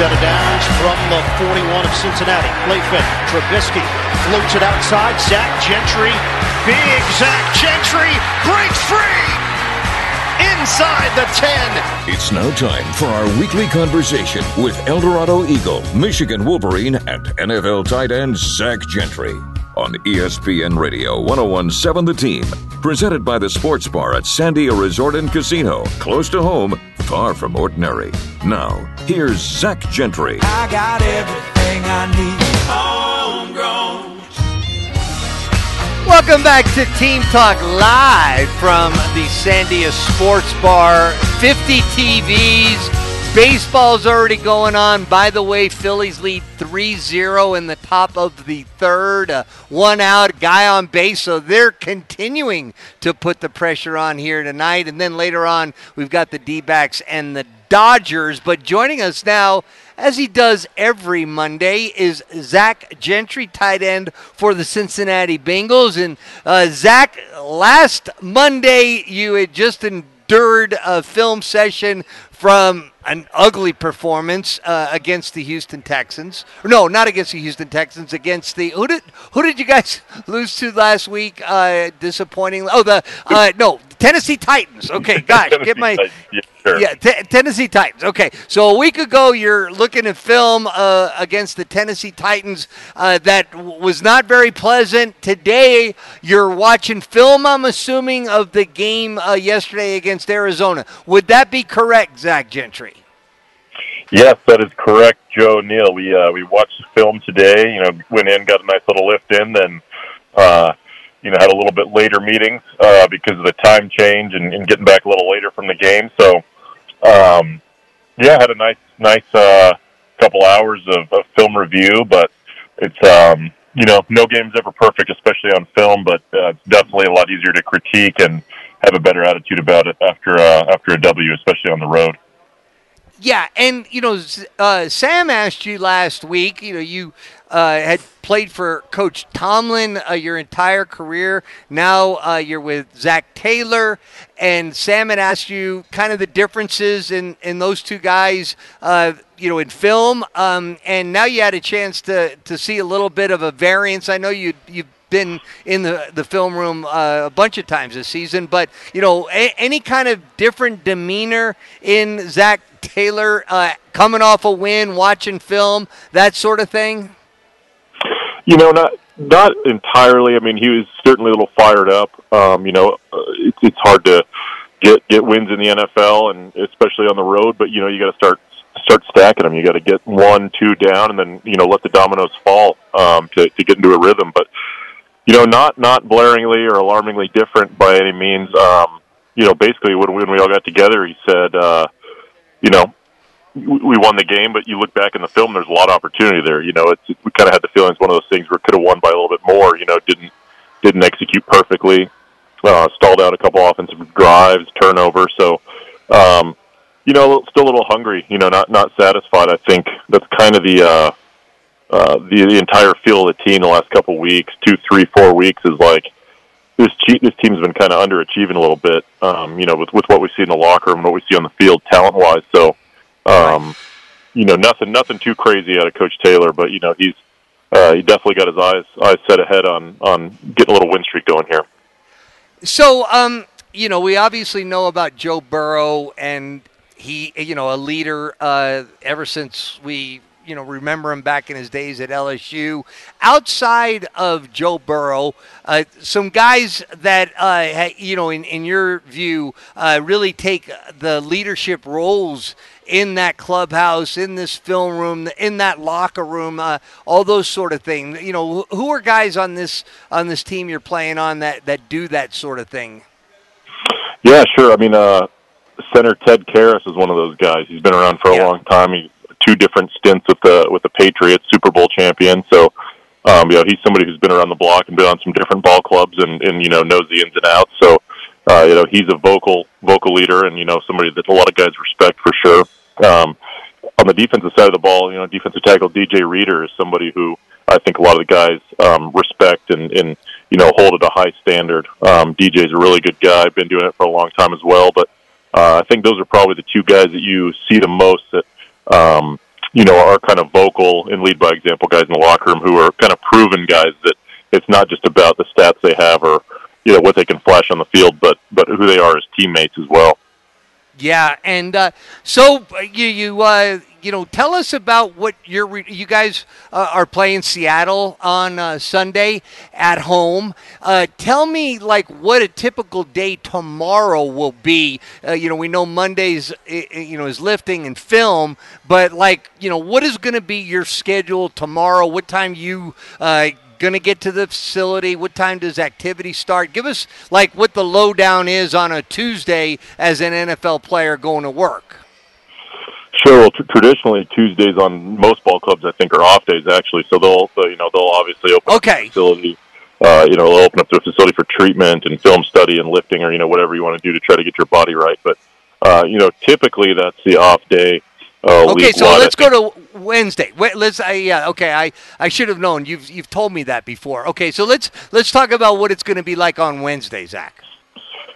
set of downs from the 41 of Cincinnati. Play fake. Trubisky floats it outside. Zach Gentry. Big Zach Gentry breaks free inside the 10. It's now time for our weekly conversation with Eldorado Eagle, Michigan Wolverine, and NFL tight end Zach Gentry on ESPN Radio 1017 The Team. Presented by the Sports Bar at Sandia Resort and Casino. Close to home, far from ordinary. Now, here's Zach Gentry. I got everything I need. Homegrown. Welcome back to Team Talk live from the Sandia Sports Bar. 50 TVs. Baseball's already going on. By the way, Phillies lead 3 0 in the top of the third. Uh, one out, guy on base. So they're continuing to put the pressure on here tonight. And then later on, we've got the D backs and the Dodgers. But joining us now, as he does every Monday, is Zach Gentry, tight end for the Cincinnati Bengals. And uh, Zach, last Monday, you had just endured a film session from an ugly performance uh, against the Houston Texans. No, not against the Houston Texans. Against the who did who did you guys lose to last week? Uh, disappointing. Oh, the uh, no Tennessee Titans. Okay, gosh, get my yeah, sure. yeah T- Tennessee Titans. Okay, so a week ago you're looking at film uh, against the Tennessee Titans uh, that was not very pleasant. Today you're watching film. I'm assuming of the game uh, yesterday against Arizona. Would that be correct, Zach Gentry? Yes, that is correct, Joe Neal. We uh, we watched the film today. You know, went in, got a nice little lift in, then uh, you know had a little bit later meetings uh, because of the time change and, and getting back a little later from the game. So, um, yeah, had a nice nice uh, couple hours of, of film review, but it's um, you know no game's ever perfect, especially on film. But uh, it's definitely a lot easier to critique and have a better attitude about it after uh, after a W, especially on the road. Yeah, and you know, uh, Sam asked you last week. You know, you uh, had played for Coach Tomlin uh, your entire career. Now uh, you're with Zac Taylor, and Sam had asked you kind of the differences in in those two guys. Uh, you know, in film, um, and now you had a chance to to see a little bit of a variance. I know you you've been in the, the film room uh, a bunch of times this season, but you know, a- any kind of different demeanor in Zac Taylor uh, coming off a win, watching film, that sort of thing. You know, not not entirely. I mean, he was certainly a little fired up. Um, you know, uh, it's, it's hard to get get wins in the NFL, and especially on the road. But you know, you got to start start stacking them. You got to get one, two down, and then you know let the dominoes fall um, to to get into a rhythm. But you know, not not blaringly or alarmingly different by any means. Um, you know, basically when when we all got together, he said, uh, you know, we won the game, but you look back in the film, there's a lot of opportunity there. You know, it's we kind of had the feeling it's one of those things where could have won by a little bit more. You know, didn't didn't execute perfectly, uh, stalled out a couple offensive drives, turnover. So, um, you know, still a little hungry. You know, not not satisfied. I think that's kind of the uh, uh, the the entire feel of the team the last couple weeks, two, three, four weeks is like this this team's been kind of underachieving a little bit. Um, you know, with with what we see in the locker room what we see on the field, talent wise. So, um, you know, nothing nothing too crazy out of Coach Taylor, but you know he's uh, he definitely got his eyes eyes set ahead on on getting a little win streak going here. So, um, you know, we obviously know about Joe Burrow, and he, you know, a leader uh, ever since we you know remember him back in his days at LSU. Outside of Joe Burrow, uh, some guys that uh, you know, in, in your view, uh, really take the leadership roles in that clubhouse, in this film room, in that locker room, uh, all those sort of things. You know, who are guys on this on this team you're playing on that that do that sort of thing? Yeah, sure. I mean, uh, center Ted Karras is one of those guys. He's been around for a Yeah. long time. He two different stints with the with the Patriots, Super Bowl champion. So, um, you know, he's somebody who's been around the block and been on some different ball clubs and and you know knows the ins and outs. So, uh, you know, he's a vocal vocal leader and you know somebody that a lot of guys respect for sure. Um, on the defensive side of the ball, you know, defensive tackle DJ Reader is somebody who I think a lot of the guys um, respect and, and you know hold at a high standard. Um, DJ's a really good guy, been doing it for a long time as well. But uh, I think those are probably the two guys that you see the most that um, you know, are kind of vocal and lead by example guys in the locker room who are kind of proven guys that it's not just about the stats they have or you know what they can flash on the field, but but who they are as teammates as well. Yeah, and uh, so uh, you you uh, you know tell us about what you're you guys uh, are playing Seattle on uh, Sunday at home. Uh, tell me like what a typical day tomorrow will be. you know we know Mondays you know is lifting and film, but like you know what is going to be your schedule tomorrow? What time you going to get to the facility? What time does activity start? Give us like what the lowdown is on a Tuesday as an NFL player going to work. Sure. Well, t- traditionally Tuesdays on most ball clubs, I think, are off days actually. So they'll, you know, they'll obviously open okay. the facility. Uh, you know, they'll open up the facility for treatment and film study and lifting, or you know, whatever you want to do to try to get your body right. But uh, you know, typically that's the off day. Uh, okay, so let's go to Wednesday. Let's. Uh, yeah. Okay. I, I should have known. You've you've told me that before. Okay. So let's let's talk about what it's going to be like on Wednesday, Zach.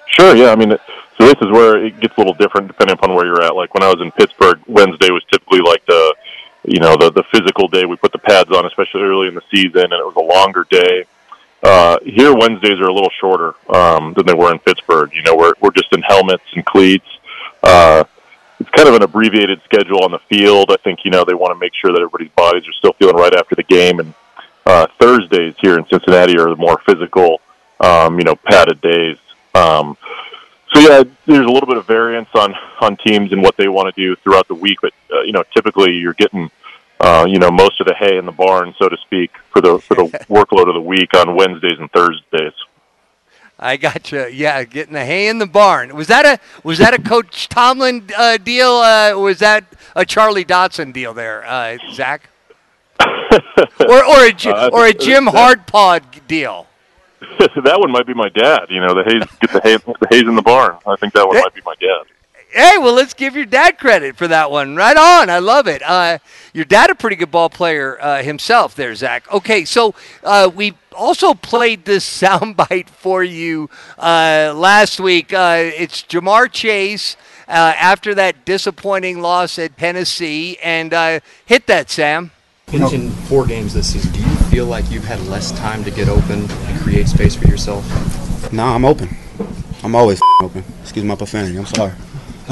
Sure. Yeah. I mean, so this is where it gets a little different depending upon where you're at. Like when I was in Pittsburgh, Wednesday was typically like the, you know, the the physical day. We put the pads on, especially early in the season, and it was a longer day. Uh, here, Wednesdays are a little shorter um, than they were in Pittsburgh. You know, we're we're just in helmets and cleats. Uh, it's kind of an abbreviated schedule on the field. I think you know they want to make sure that everybody's bodies are still feeling right after the game. And uh, Thursdays here in Cincinnati are the more physical, um, you know, padded days. Um, so yeah, there's a little bit of variance on on teams and what they want to do throughout the week. But uh, you know, typically you're getting uh, you know most of the hay in the barn, so to speak, for the for the workload of the week on Wednesdays and Thursdays. I got you. Yeah, getting the hay in the barn. Was that a was that a Coach Tomlin uh, deal? Uh, was that a Charlie Dotson deal there, uh, Zach? or or a uh, or a Jim Harbaugh deal? that one might be my dad. You know, the haze get the hay the haze in the barn. I think that one might be my dad. Hey, well, let's give your dad credit for that one. Right on. I love it. Uh, your dad, a pretty good ball player uh, himself, there, Zach. Okay, so uh, we also played this soundbite for you uh, last week. Uh, it's Ja'Marr Chase uh, after that disappointing loss at Tennessee, and hit that, Sam. In four games this season, do you feel like you've had less time to get open and create space for yourself? No, I'm open. I'm always open. Excuse my profanity. I'm sorry.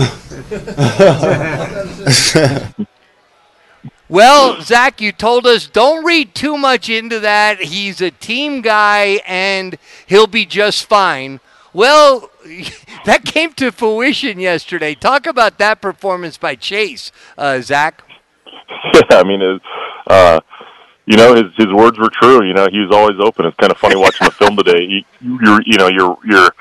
well, Zach, you told us don't read too much into that. He's a team guy and he'll be just fine. Well, that came to fruition yesterday. Talk about that performance by Chase, uh, Zach. Yeah, I mean, it, uh, you know, his his words were true. You know, he was always open. It's kind of funny watching the film today. You, you're, you know, you're you're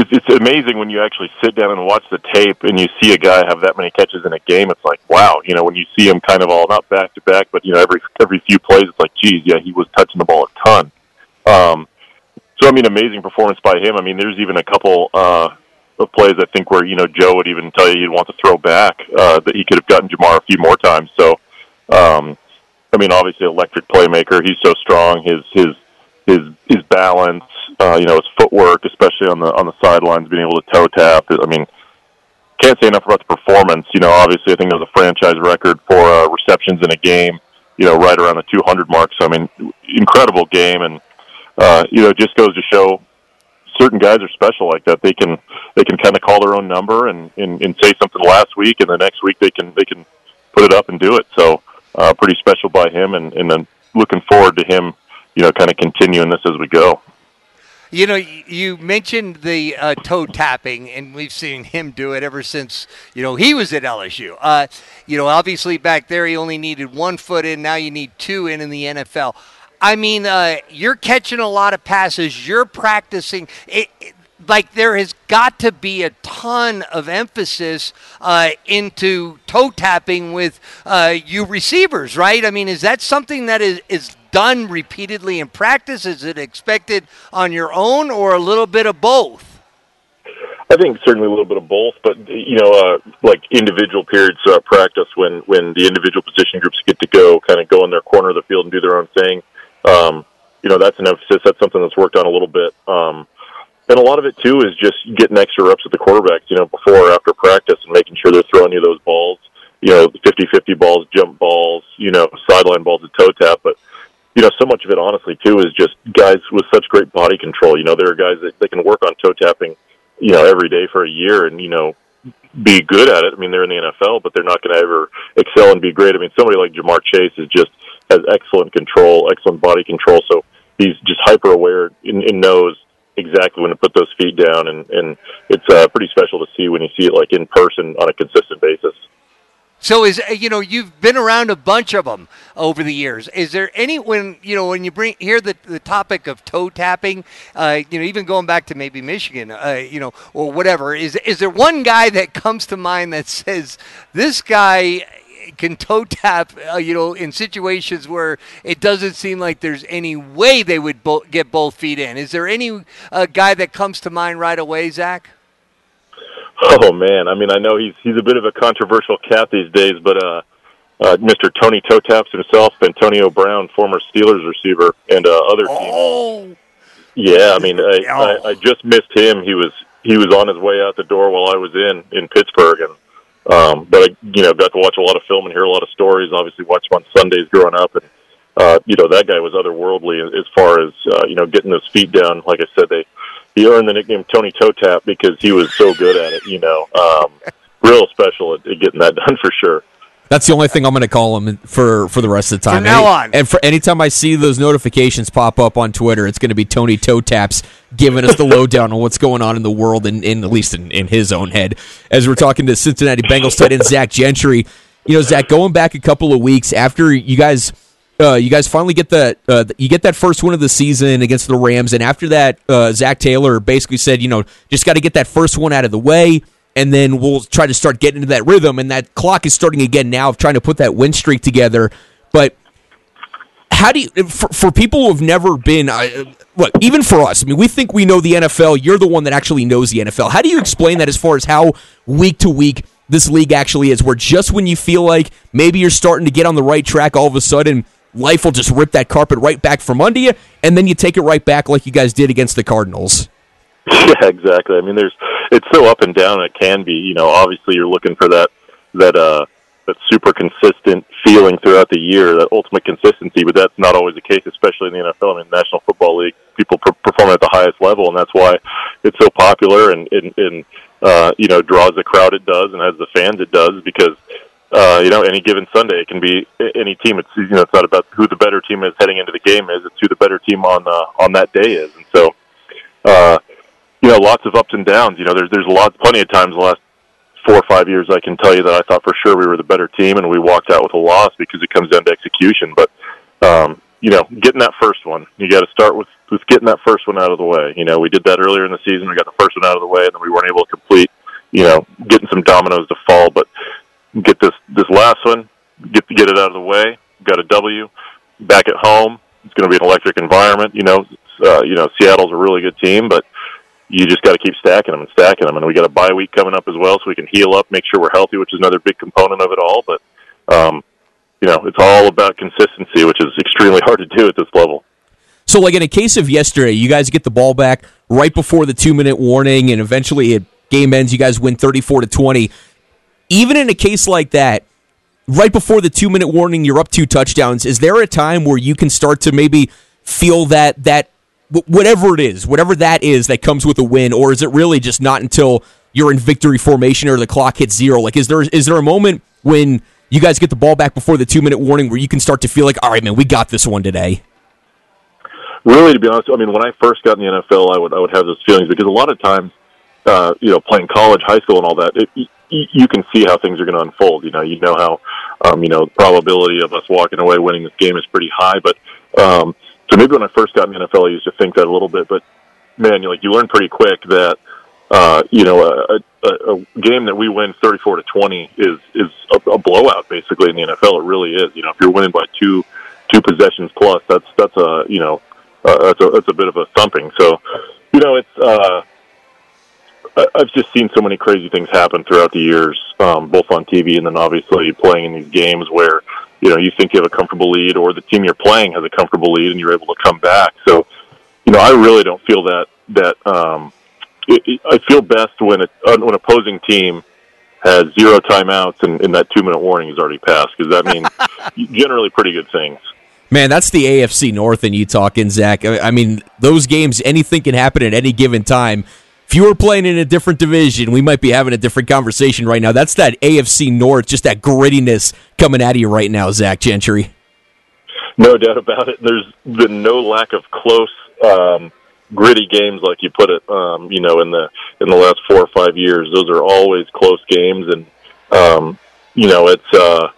it's, it's amazing when you actually sit down and watch the tape and you see a guy have that many catches in a game. It's like, wow, you know, when you see him kind of all not back to back, but you know, every every few plays, it's like, geez, yeah, he was touching the ball a ton. Um, so I mean, amazing performance by him. I mean, there's even a couple uh, of plays I think where you know Joe would even tell you he'd want to throw back uh, that he could have gotten Ja'Marr a few more times. So, um, I mean, obviously, electric playmaker. He's so strong. His his his his balance, uh, you know, his footwork, especially on the on the sidelines, being able to toe tap. I mean, can't say enough about the performance. You know, obviously, I think it was a franchise record for uh, receptions in a game. You know, right around the 200 mark. So I mean, incredible game, and uh, you know, just goes to show certain guys are special like that. They can they can kind of call their own number and, and and say something last week, and the next week they can they can put it up and do it. So uh, pretty special by him, and and then looking forward to him you know, kind of continuing this as we go. You know, you mentioned the uh, toe tapping, and we've seen him do it ever since you know he was at LSU. Uh, you know, obviously back there he only needed one foot in. Now you need two in in the NFL. I mean, uh, you're catching a lot of passes. You're practicing. It, it, like there has got to be a ton of emphasis uh, into toe tapping with uh, you receivers, right? I mean, is that something that is, is done repeatedly in practice? Is it expected on your own or a little bit of both? I think certainly a little bit of both, but you know, uh, like individual periods uh, practice when when the individual position groups get to go, kind of go in their corner of the field and do their own thing. Um, you know, that's an emphasis. That's something that's worked on a little bit. Um, and a lot of it too is just getting extra reps at the quarterbacks, you know, before or after practice and making sure they're throwing you those balls. you know, 50-50 balls, jump balls, you know, sideline balls, and toe tap. But you know, so much of it, honestly, too, is just guys with such great body control. You know, there are guys that they can work on toe tapping, you know, every day for a year, and you know, be good at it. I mean, they're in the NFL, but they're not going to ever excel and be great. I mean, somebody like Ja'Marr Chase is just has excellent control, excellent body control. So he's just hyper aware and, and knows exactly when to put those feet down, and and it's uh, pretty special to see when you see it like in person on a consistent basis. So is uh, you know you've been around a bunch of them over the years. Is there any when you know when you bring hear the, the topic of toe tapping, uh, you know even going back to maybe Michigan, uh, you know or whatever. Is is there one guy that comes to mind that says this guy can toe tap, uh, you know, in situations where it doesn't seem like there's any way they would bo- get both feet in. Is there any uh, guy that comes to mind right away, Zach? Oh man, I mean, I know he's he's a bit of a controversial cat these days, but uh, uh, Mr. Tony Toe Taps himself, Antonio Brown, former Steelers receiver, and uh, other teams. Oh, Yeah, I mean, I, Oh. I, I just missed him. He was he was on his way out the door while I was in in Pittsburgh, and um, but I you know got to watch a lot of film and hear a lot of stories. Obviously, watch him on Sundays growing up, and uh, you know that guy was otherworldly as far as uh, you know getting those feet down. Like I said, they he earned the nickname Tony Toe Tap because he was so good at it. You know, um, real special at, at getting that done for sure. That's the only thing I'm going to call him for for the rest of the time. From now Any- on. and for anytime I see those notifications pop up on Twitter, it's going to be Tony Toe Taps giving us the lowdown on what's going on in the world, and in, at least in, in his own head. As we're talking to Cincinnati Bengals tight end Zach Gentry, you know, Zach, going back a couple of weeks after you guys. Uh, you guys finally get that. Uh, you get that first win of the season against the Rams, and after that, uh, Zac Taylor basically said, you know, just got to get that first one out of the way, and then we'll try to start getting into that rhythm. And that clock is starting again now of trying to put that win streak together. But how do you for, for people who have never been look even for us i mean we think we know the nfl you're the one that actually knows the nfl how do you explain that as far as how week to week this league actually is where just when you feel like maybe you're starting to get on the right track all of a sudden life will just rip that carpet right back from under you and then you take it right back like you guys did against the cardinals Yeah, exactly. I mean, there's it's so up and down. It can be. You know, obviously you're looking for that that uh that super consistent feeling throughout the year, that ultimate consistency. But that's not always the case, especially in the NFL. I mean, National Football League, people per- perform at the highest level, and that's why it's so popular and and, and uh, you know draws the crowd it does and has the fans it does because. Uh, you know, any given Sunday, it can be any team. It's you know, it's not about who the better team is heading into the game is. It's who the better team on uh, on that day is. And so, uh, you know, lots of ups and downs. You know, there's there's lots, plenty of times the last four or five years I can tell you that I thought for sure we were the better team and we walked out with a loss because it comes down to execution. But um, you know, getting that first one, you got to start with with getting that first one out of the way. You know, we did that earlier in the season. We got the first one out of the way, and then we weren't able to complete. You know, getting some dominoes to fall, but get this this last one, get get it out of the way. Got a W. Back at home, it's going to be an electric environment. You know, uh, you know, Seattle's a really good team, but you just got to keep stacking them and stacking them. And we got a bye week coming up as well, so we can heal up, make sure we're healthy, which is another big component of it all. But um, you know, it's all about consistency, which is extremely hard to do at this level. So, like in a case of yesterday, you guys get the ball back right before the two minute warning, and eventually it game ends. You guys win thirty four to twenty. Even in a case like that, right before the two minute warning, you're up two touchdowns. Is there a time where you can start to maybe feel that that whatever it is, whatever that is that comes with a win, or is it really just not until you're in victory formation or the clock hits zero? Like, is there is there a moment when you guys get the ball back before the two minute warning where you can start to feel like, all right, man, we got this one today? really, to be honest, I mean, when I first got in the NFL, I would I would have those feelings because a lot of times, uh, you know, playing college, high school, and all that, it, you can see how things are going to unfold. You know, you know how, um, you know, the probability of us walking away winning this game is pretty high. But um, so maybe when I first got in the NFL, I used to think that a little bit. But man, you like you learn pretty quick that. Uh, you know, a, a, a game that we win thirty-four to twenty is is a, a blowout basically in the NFL. It really is. You know, if you're winning by two two possessions plus, that's that's a you know uh, that's a that's a bit of a thumping. So, you know, it's uh, I've just seen so many crazy things happen throughout the years, um, both on TV and then obviously playing in these games where you know you think you have a comfortable lead, or the team you're playing has a comfortable lead, and you're able to come back. So, you know, I really don't feel that that um, it, it, I feel best when it, uh, when opposing team has zero timeouts and, and that two minute warning is already passed because that means generally pretty good things. Man, that's the AFC North and you talking, Zach. I I mean, those games, anything can happen at any given time. If you were playing in a different division, we might be having a different conversation right now. That's that AFC North, just that grittiness coming out of you right now, Zach Gentry. No doubt about it. There's been no lack of close, um, gritty games, like you put it. Um, you know, in the in the last four or five years, those are always close games, and um, you know, it's uh,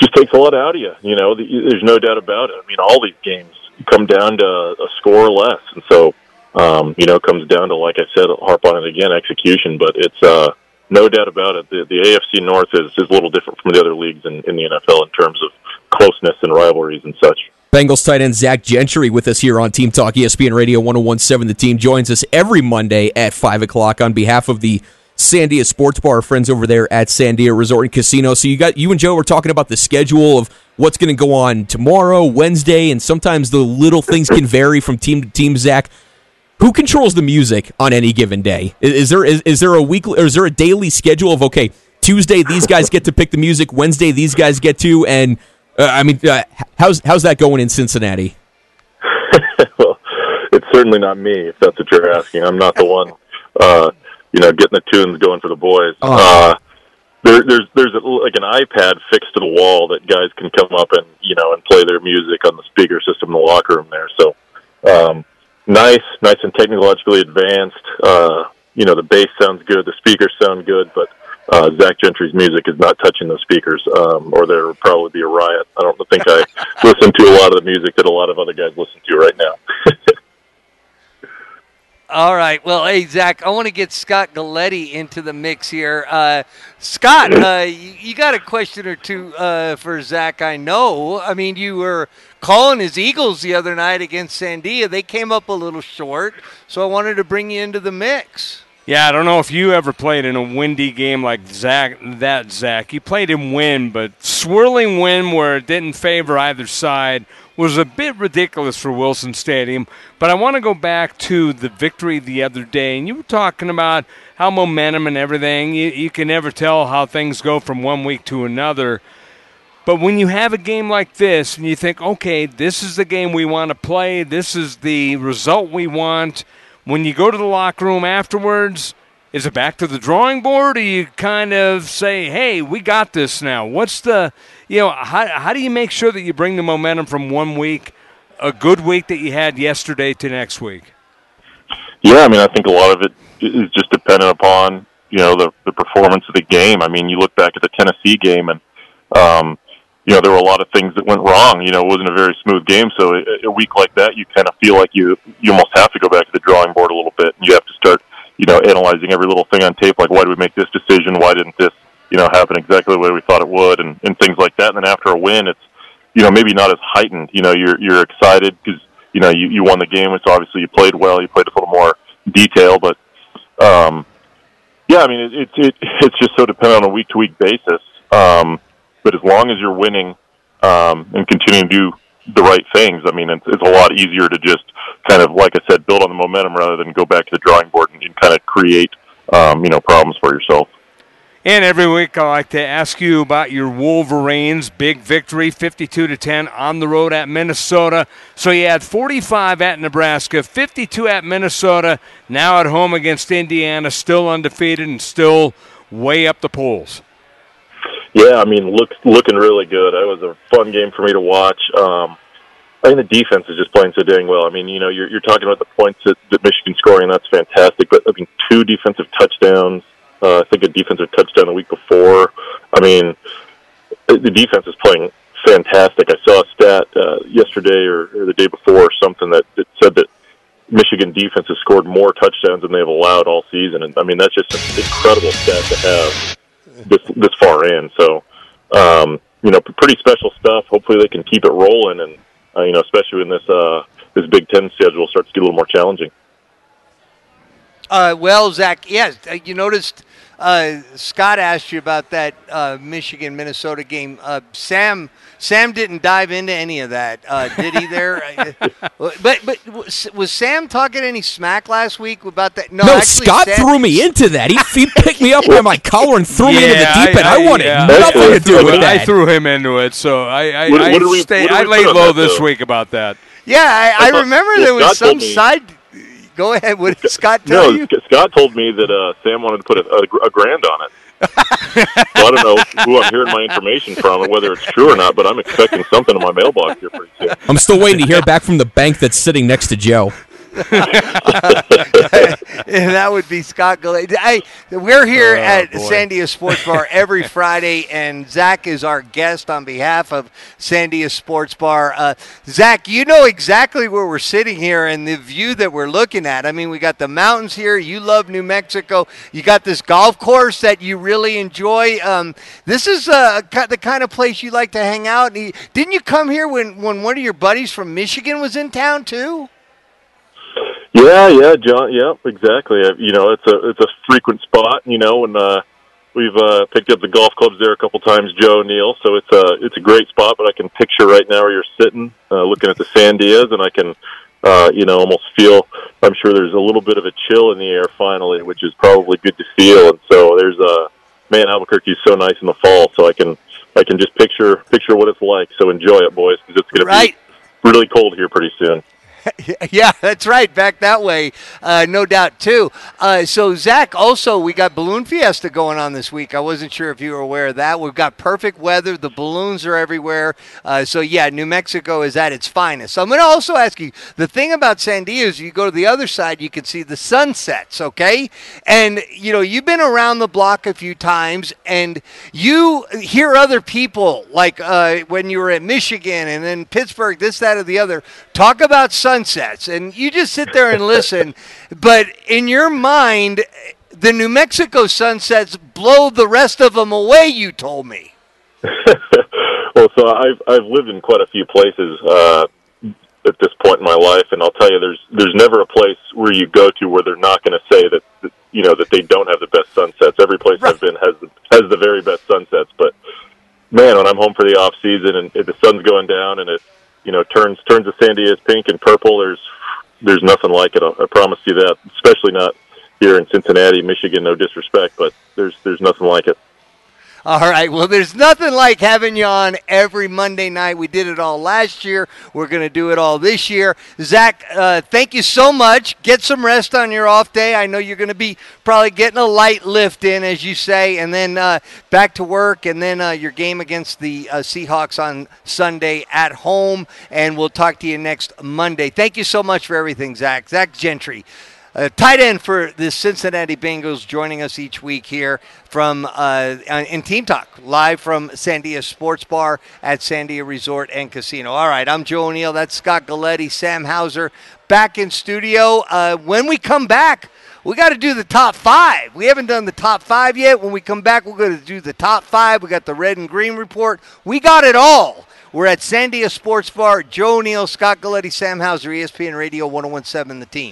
just takes a lot out of you. You know, the, there's no doubt about it. I mean, all these games come down to a score or less, and so um, you know, comes down to like I said, harp on it again, execution. But it's uh, no doubt about it. The, the AFC North is, is a little different from the other leagues in, in the NFL in terms of closeness and rivalries and such. Bengals tight end Zach Gentry with us here on Team Talk ESPN Radio 1017. The team joins us every Monday at 5 o'clock on behalf of the Sandia Sports Bar friends over there at Sandia Resort and Casino. So you got you and Joe were talking about the schedule of what's going to go on tomorrow, Wednesday, and sometimes the little things can vary from team to team. Zach, who controls the music on any given day? Is, is there is, is there a weekly or is there a daily schedule of okay Tuesday these guys get to pick the music, Wednesday these guys get to, and uh, I mean uh, how's how's that going in Cincinnati? well, it's certainly not me if that's what you're asking. I'm not the one, uh, you know, getting the tunes going for the boys. Oh. Uh, there, there's there's a, like an iPad fixed to the wall that guys can come up and you know and play their music on the speaker system in the locker room there. So um, nice, nice and technologically advanced. Uh, you know, the bass sounds good, the speakers sound good, but uh, Zach Gentry's music is not touching those speakers, um, or there would probably be a riot. I don't think I listen to a lot of the music that a lot of other guys listen to right now. All right. Well, hey, Zach, I want to get Scott Galletti into the mix here. Uh, Scott, uh, you, got a question or two uh, for Zach, I know. I mean, you were calling his Eagles the other night against Sandia. They came up a little short, so I wanted to bring you into the mix. Yeah, I don't know if you ever played in a windy game like Zach. That Zach, you played in wind, but swirling wind where it didn't favor either side was a bit ridiculous for Wilson Stadium. But I want to go back to the victory the other day, and you were talking about how momentum and everything. You, you can never tell how things go from one week to another. But when you have a game like this, and you think, okay, this is the game we want to play, this is the result we want when you go to the locker room afterwards, is it back to the drawing board, or you kind of say, "Hey, we got this now"? What's the, you know, how how do you make sure that you bring the momentum from one week, a good week that you had yesterday, to next week? Yeah, I mean, I think a lot of it is just dependent upon you know the the performance of the game. I mean, you look back at the Tennessee game, and um, you know there were a lot of things that went wrong. You know, it wasn't a very smooth game. So a, a week like that, you kind of feel like you you almost have to go back to the drawing board a little bit, and you have to start you know analyzing every little thing on tape. Like, why did we make this decision? Why didn't this you know happen exactly the way we thought it would? And and things like that. And then after a win, it's you know maybe not as heightened. You know, you're you're excited because you know you you won the game. It's obviously you played well. You played a little more detail, but um, yeah, I mean it, it, it it's just so dependent on a week to week basis. Um, but as long as you're winning um, and continuing to do the right things, I mean, it's, it's a lot easier to just kind of, like I said, build on the momentum rather than go back to the drawing board and, and kind of create, um, you know, problems for yourself. And every week I like to ask you about your Wolverines. Big victory, 52 to 10 on the road at Minnesota. So you had 45 at Nebraska, 52 at Minnesota, now at home against Indiana, still undefeated and still way up the polls. Yeah, I mean, look, looking really good. It was a fun game for me to watch. Um, I think the defense is just playing so dang well. I mean, you know, you're, you're talking about the points that, that Michigan's scoring. That's fantastic. But I mean, two defensive touchdowns. Uh, I think a defensive touchdown the week before. I mean, the defense is playing fantastic. I saw a stat uh, yesterday or, or the day before or something that, that said that Michigan defense has scored more touchdowns than they've allowed all season, and I mean that's just an incredible stat to have this this far in. So, um, you know, pretty special stuff. Hopefully, they can keep it rolling, and uh, you know, especially when this uh, this Big Ten schedule starts to get a little more challenging. Uh, well, Zach, yes, uh, you noticed uh, Scott asked you about that uh, Michigan Minnesota game. Uh, Sam Sam didn't dive into any of that, uh, did he? There, but but was Sam talking any smack last week about that? No, actually, Scott Sam, threw me into that. He, he picked me up by my collar and threw yeah, me into the deep end. I, I, I wanted yeah. nothing to do with that. I threw him into it, so I I, what, what I, we, stayed, I laid low this though? week about that. Yeah, I, I remember there was Scott some side Go ahead. What did Scott tell no, you? Scott told me that uh, Sam wanted to put a, a, a grand on it. so I don't know who I'm hearing my information from and whether it's true or not, but I'm expecting something in my mailbox here pretty soon. I'm still waiting to hear back from the bank that's sitting next to Joe. that would be Scott. I, we're here oh, at boy. Sandia Sports Bar every Friday, and Zach is our guest on behalf of Sandia Sports Bar. Uh, Zach, you know exactly where we're sitting here and the view that we're looking at. I mean, we got the mountains here. You love New Mexico. You got this golf course that you really enjoy. Um, this is uh, the kind of place you like to hang out. Didn't you come here when, when one of your buddies from Michigan was in town, too? Yeah, yeah, John. Yeah, exactly. You know, it's a it's a frequent spot. You know, and uh, we've uh, picked up the golf clubs there a couple times, Joe Neil. So it's a it's a great spot. But I can picture right now where you're sitting, uh, looking at the Sandias, and I can, uh, you know, almost feel. I'm sure there's a little bit of a chill in the air finally, which is probably good to feel. And so there's a man Albuquerque is so nice in the fall, so I can I can just picture picture what it's like. So enjoy it, boys, because it's going right. to be really cold here pretty soon. yeah, that's right. Back that way, uh, no doubt too. Uh, so Zach, also we got balloon fiesta going on this week. I wasn't sure if you were aware of that. We've got perfect weather. The balloons are everywhere. Uh, so yeah, New Mexico is at its finest. So I'm going to also ask you the thing about Sandia is you go to the other side, you can see the sunsets. Okay, and you know you've been around the block a few times, and you hear other people like uh, when you were at Michigan and then Pittsburgh, this, that, or the other, talk about sunsets, and you just sit there and listen. but in your mind, the New Mexico sunsets blow the rest of them away. You told me. well, so I've I've lived in quite a few places uh, at this point in my life, and I'll tell you, there's there's never a place where you go to where they're not going to say that, that you know that they don't have the best sunsets. Every place right. I've been has the, has the very best sunsets, but man, when I'm home for the off season and the sun's going down and it you know turns turns the Sandias pink and purple. There's there's nothing like it. I promise you that. Especially not here in Cincinnati, Michigan. No disrespect, but there's there's nothing like it. All right. Well, there's nothing like having you on every Monday night. We did it all last year. We're going to do it all this year. Zach, uh, thank you so much. Get some rest on your off day. I know you're going to be probably getting a light lift in, as you say, and then uh, back to work, and then uh, your game against the uh, Seahawks on Sunday at home. And we'll talk to you next Monday. Thank you so much for everything, Zach. Zach Gentry. A tight end for the Cincinnati Bengals joining us each week here from uh, in Team Talk, live from Sandia Sports Bar at Sandia Resort and Casino. All right, I'm Joe O'Neill. That's Scott Galletti, Sam Hauser, back in studio. Uh, when we come back, we got to do the top five. We haven't done the top five yet. When we come back, we're going to do the top five. We got the red and green report. We got it all. We're at Sandia Sports Bar. Joe O'Neill, Scott Galletti, Sam Hauser, ESPN Radio 1017, the team.